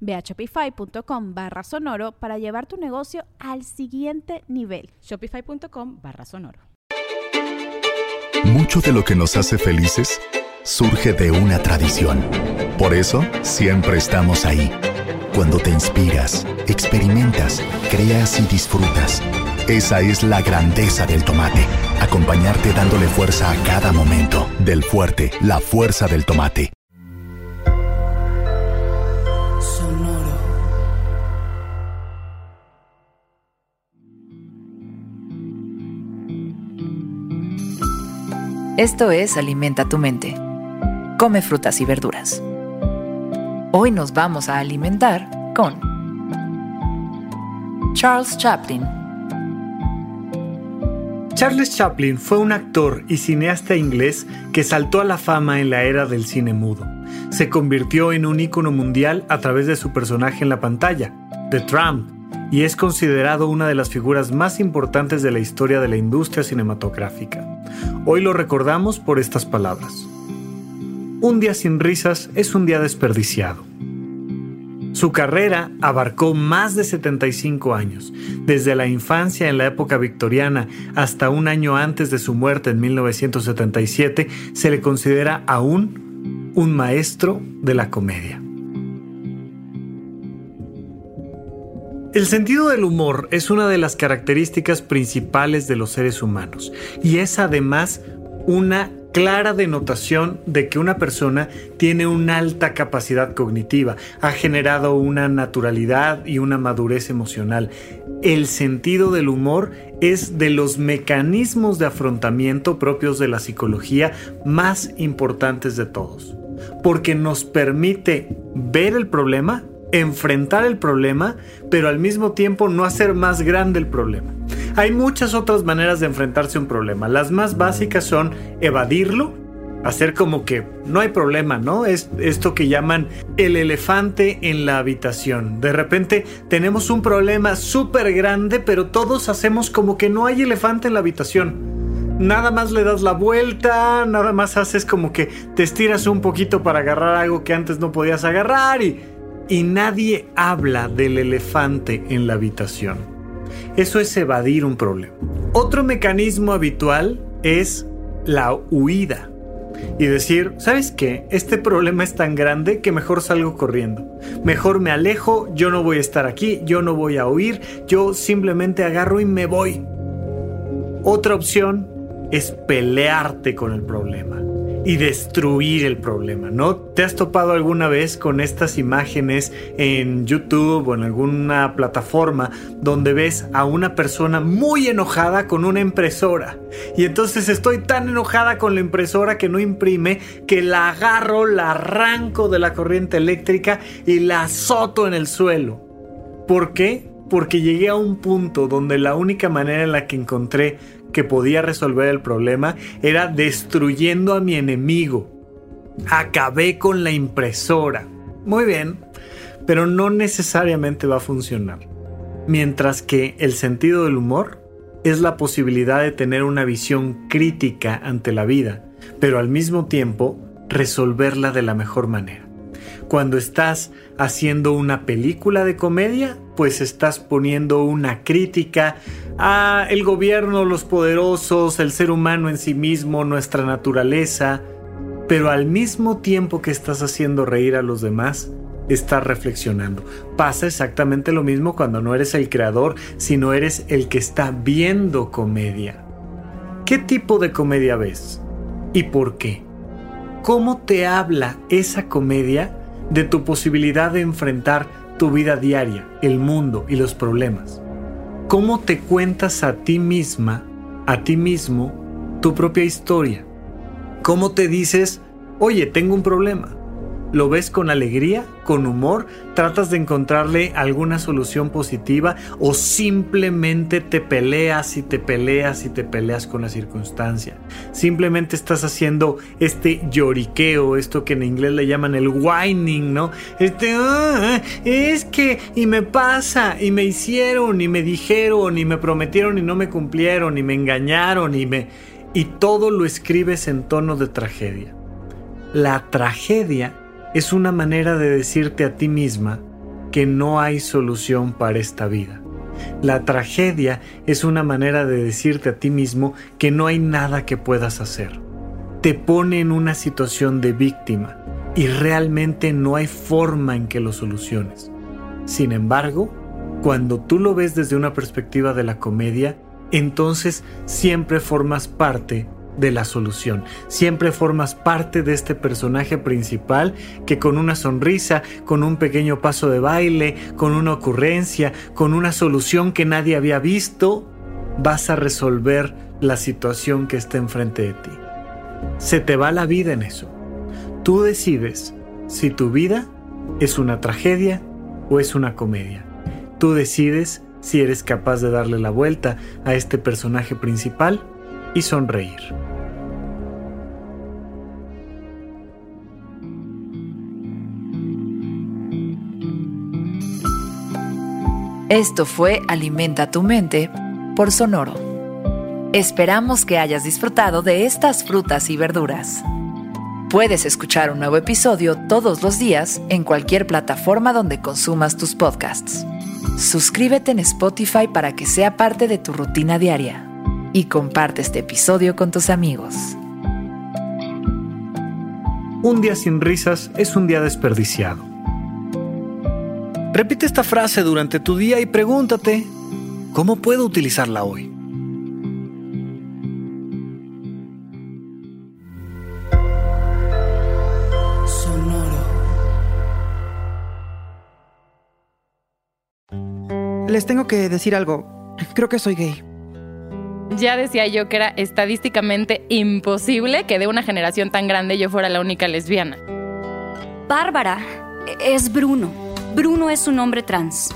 Ve a shopify.com barra sonoro para llevar tu negocio al siguiente nivel. Shopify.com barra sonoro. Mucho de lo que nos hace felices surge de una tradición. Por eso, siempre estamos ahí. Cuando te inspiras, experimentas, creas y disfrutas. Esa es la grandeza del tomate. Acompañarte dándole fuerza a cada momento. Del fuerte, la fuerza del tomate. Esto es Alimenta tu mente. Come frutas y verduras. Hoy nos vamos a alimentar con Charles Chaplin. Charles Chaplin fue un actor y cineasta inglés que saltó a la fama en la era del cine mudo. Se convirtió en un ícono mundial a través de su personaje en la pantalla, The Tramp, y es considerado una de las figuras más importantes de la historia de la industria cinematográfica. Hoy lo recordamos por estas palabras. Un día sin risas es un día desperdiciado. Su carrera abarcó más de 75 años, desde la infancia en la época victoriana hasta un año antes de su muerte en 1977, se le considera aún un maestro de la comedia. El sentido del humor es una de las características principales de los seres humanos y es además una clara denotación de que una persona tiene una alta capacidad cognitiva, ha generado una naturalidad y una madurez emocional. El sentido del humor es de los mecanismos de afrontamiento propios de la psicología más importantes de todos, porque nos permite ver el problema enfrentar el problema, pero al mismo tiempo no hacer más grande el problema. Hay muchas otras maneras de enfrentarse a un problema. Las más básicas son evadirlo, hacer como que no hay problema, ¿no? Es esto que llaman el elefante en la habitación. De repente tenemos un problema súper grande, pero todos hacemos como que no hay elefante en la habitación. Nada más le das la vuelta, nada más haces como que te estiras un poquito para agarrar algo que antes no podías agarrar y y nadie habla del elefante en la habitación. Eso es evadir un problema. Otro mecanismo habitual es la huida. Y decir, ¿sabes qué? Este problema es tan grande que mejor salgo corriendo. Mejor me alejo, yo no voy a estar aquí, yo no voy a huir, yo simplemente agarro y me voy. Otra opción es pelearte con el problema y destruir el problema, ¿no? ¿Te has topado alguna vez con estas imágenes en YouTube o en alguna plataforma donde ves a una persona muy enojada con una impresora? Y entonces estoy tan enojada con la impresora que no imprime que la agarro, la arranco de la corriente eléctrica y la azoto en el suelo. ¿Por qué? Porque llegué a un punto donde la única manera en la que encontré que podía resolver el problema era destruyendo a mi enemigo. Acabé con la impresora. Muy bien, pero no necesariamente va a funcionar. Mientras que el sentido del humor es la posibilidad de tener una visión crítica ante la vida, pero al mismo tiempo resolverla de la mejor manera. Cuando estás haciendo una película de comedia, pues estás poniendo una crítica a el gobierno, los poderosos, el ser humano en sí mismo, nuestra naturaleza, pero al mismo tiempo que estás haciendo reír a los demás, estás reflexionando. Pasa exactamente lo mismo cuando no eres el creador, sino eres el que está viendo comedia. ¿Qué tipo de comedia ves? ¿Y por qué? ¿Cómo te habla esa comedia de tu posibilidad de enfrentar tu vida diaria, el mundo y los problemas? ¿Cómo te cuentas a ti misma, a ti mismo, tu propia historia? ¿Cómo te dices, oye, tengo un problema? ¿Lo ves con alegría, con humor? ¿Tratas de encontrarle alguna solución positiva o simplemente te peleas y te peleas y te peleas con la circunstancia? Simplemente estás haciendo este lloriqueo, esto que en inglés le llaman el whining, ¿no? Este, ah, es que, y me pasa, y me hicieron, y me dijeron, y me prometieron y no me cumplieron, y me engañaron, y me... Y todo lo escribes en tono de tragedia. La tragedia es una manera de decirte a ti misma que no hay solución para esta vida. La tragedia es una manera de decirte a ti mismo que no hay nada que puedas hacer. Te pone en una situación de víctima y realmente no hay forma en que lo soluciones. Sin embargo, cuando tú lo ves desde una perspectiva de la comedia, entonces siempre formas parte de la solución. Siempre formas parte de este personaje principal que con una sonrisa, con un pequeño paso de baile, con una ocurrencia, con una solución que nadie había visto, vas a resolver la situación que está enfrente de ti. Se te va la vida en eso. Tú decides si tu vida es una tragedia o es una comedia. Tú decides si eres capaz de darle la vuelta a este personaje principal y sonreír. Esto fue Alimenta tu mente por Sonoro. Esperamos que hayas disfrutado de estas frutas y verduras. Puedes escuchar un nuevo episodio todos los días en cualquier plataforma donde consumas tus podcasts. Suscríbete en Spotify para que sea parte de tu rutina diaria y comparte este episodio con tus amigos. Un día sin risas es un día desperdiciado. Repite esta frase durante tu día y pregúntate, ¿cómo puedo utilizarla hoy? Les tengo que decir algo. Creo que soy gay. Ya decía yo que era estadísticamente imposible que de una generación tan grande yo fuera la única lesbiana. Bárbara, es Bruno. Bruno es un hombre trans.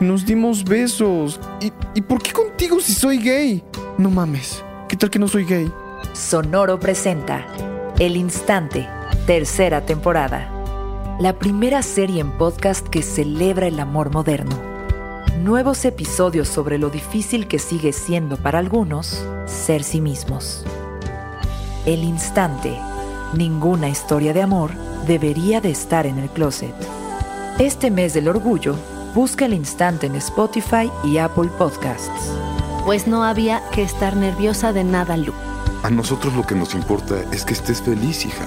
Nos dimos besos. ¿Y, ¿Y por qué contigo si soy gay? No mames. ¿Qué tal que no soy gay? Sonoro presenta El Instante, tercera temporada. La primera serie en podcast que celebra el amor moderno. Nuevos episodios sobre lo difícil que sigue siendo para algunos ser sí mismos. El Instante. Ninguna historia de amor debería de estar en el closet. Este mes del orgullo, busca el instante en Spotify y Apple Podcasts. Pues no había que estar nerviosa de nada, Lu. A nosotros lo que nos importa es que estés feliz, hija.